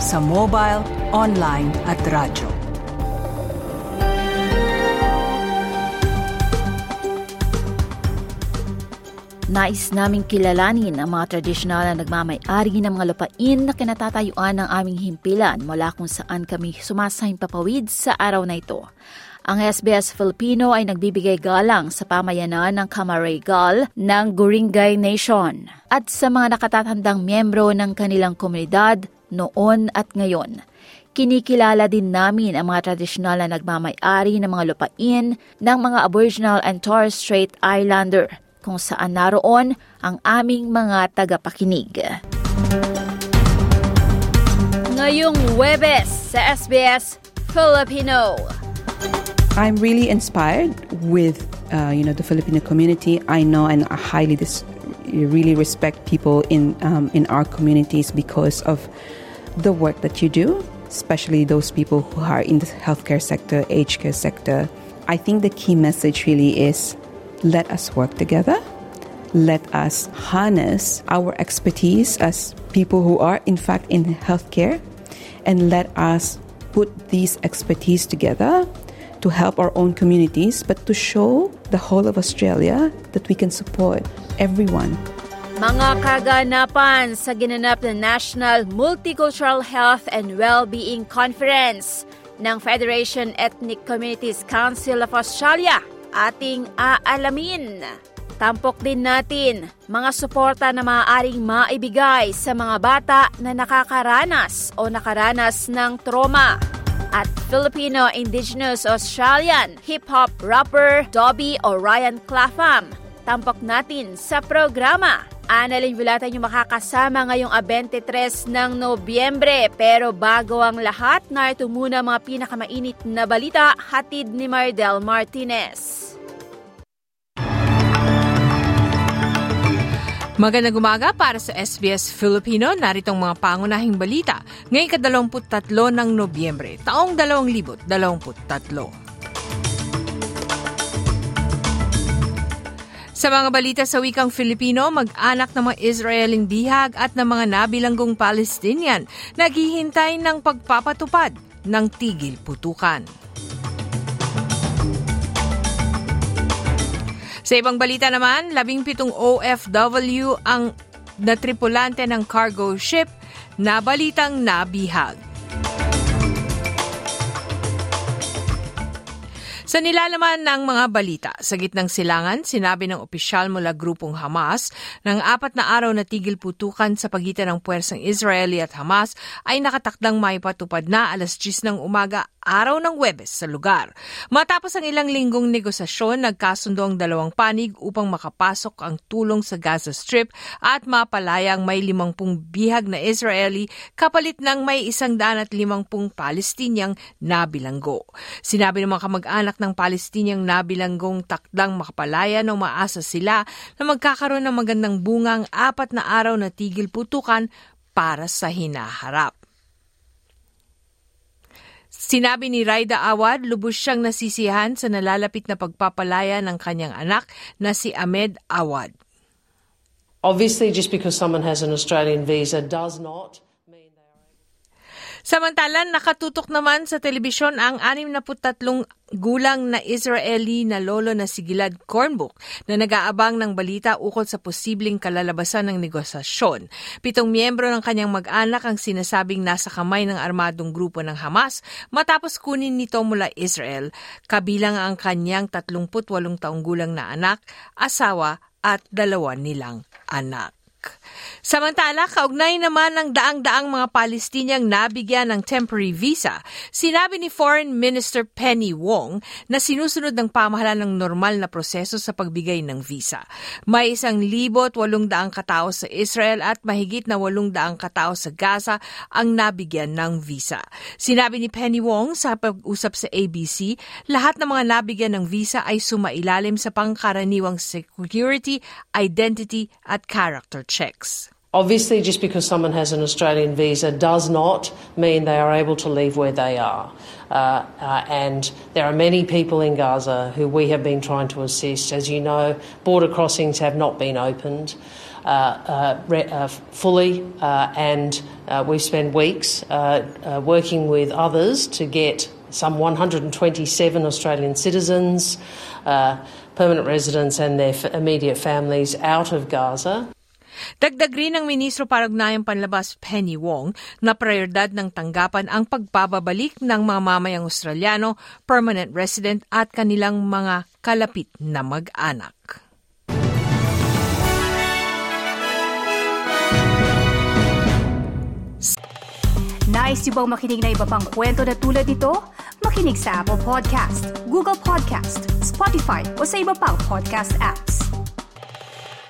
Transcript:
sa mobile, online at radyo. Nais naming kilalanin ang mga tradisyonal na nagmamay-ari ng mga lupain na kinatatayuan ng aming himpilan mula kung saan kami sumasahing papawid sa araw na ito. Ang SBS Filipino ay nagbibigay galang sa pamayanan ng Kamaregal ng Guringay Nation at sa mga nakatatandang miyembro ng kanilang komunidad noon at ngayon. Kinikilala din namin ang mga tradisyonal na nagmamay-ari ng mga lupain ng mga Aboriginal and Torres Strait Islander kung saan naroon ang aming mga tagapakinig. Ngayong Webes sa SBS Filipino. I'm really inspired with uh, you know the Filipino community. I know and I highly dis- really respect people in um, in our communities because of the work that you do, especially those people who are in the healthcare sector, aged care sector. I think the key message really is let us work together. Let us harness our expertise as people who are, in fact, in healthcare, and let us put these expertise together to help our own communities, but to show the whole of Australia that we can support everyone. Mga kaganapan sa ginanap na National Multicultural Health and Wellbeing Conference ng Federation Ethnic Communities Council of Australia ating aalamin. Tampok din natin mga suporta na maaaring maibigay sa mga bata na nakakaranas o nakaranas ng trauma. At Filipino Indigenous Australian hip-hop rapper Dobby Orion Clapham. Tampok natin sa programa. Annalyn Vilata yung makakasama ngayong 23 ng Nobyembre. Pero bago ang lahat, na ito muna mga pinakamainit na balita hatid ni Mardel Martinez. Magandang umaga para sa SBS Filipino. Naritong mga pangunahing balita ngayong ka-23 ng Nobyembre, taong 2023. Sa mga balita sa wikang Filipino, mag-anak ng mga Israeling bihag at ng mga nabilanggong Palestinian naghihintay ng pagpapatupad ng tigil putukan. Sa ibang balita naman, labing pitong OFW ang natripulante ng cargo ship na balitang nabihag. Sa nilalaman ng mga balita, sa gitnang silangan, sinabi ng opisyal mula grupong Hamas ng apat na araw na tigil putukan sa pagitan ng puwersang Israeli at Hamas ay nakatakdang maipatupad na alas 10 ng umaga araw ng Webes sa lugar. Matapos ang ilang linggong negosasyon, nagkasundo ang dalawang panig upang makapasok ang tulong sa Gaza Strip at mapalayang may limampung bihag na Israeli kapalit ng may isang daan at limampung Palestiniang nabilanggo. Sinabi ng mga kamag-anak ng Palestiniang nabilanggong takdang makapalaya nang maasa sila na magkakaroon ng magandang bungang apat na araw na tigil putukan para sa hinaharap. Sinabi ni Raida Awad, lubos siyang nasisihan sa nalalapit na pagpapalaya ng kanyang anak na si Ahmed Awad. Obviously, just because someone has an Australian visa does not Samantalan, nakatutok naman sa telebisyon ang 63 gulang na Israeli na lolo na si Gilad Cornbook na nag-aabang ng balita ukol sa posibleng kalalabasan ng negosasyon. Pitong miyembro ng kanyang mag-anak ang sinasabing nasa kamay ng armadong grupo ng Hamas matapos kunin nito mula Israel, kabilang ang kanyang 38 taong gulang na anak, asawa at dalawa nilang anak. Samantala, kaugnay naman ng daang-daang mga Palestiniang nabigyan ng temporary visa, sinabi ni Foreign Minister Penny Wong na sinusunod ng pamahalaan ng normal na proseso sa pagbigay ng visa. May isang libot walong daang katao sa Israel at mahigit na walong daang katao sa Gaza ang nabigyan ng visa. Sinabi ni Penny Wong sa pag-usap sa ABC, lahat ng mga nabigyan ng visa ay sumailalim sa pangkaraniwang security, identity at character checks. Obviously, just because someone has an Australian visa does not mean they are able to leave where they are. Uh, uh, and there are many people in Gaza who we have been trying to assist. As you know, border crossings have not been opened. Uh, uh, uh, fully, uh, and we've spent weeks working with others to get some 127 Australian citizens, permanent residents, and their f- immediate families out of Gaza. Dagdag rin ng Ministro para Ugnayang Panlabas Penny Wong na prioridad ng tanggapan ang pagpababalik ng mga mamayang Australiano, permanent resident at kanilang mga kalapit na mag-anak. Nice yung bang makinig na iba pang kwento na tulad ito? Makinig sa Apple Podcast, Google Podcast, Spotify o sa iba pang podcast apps.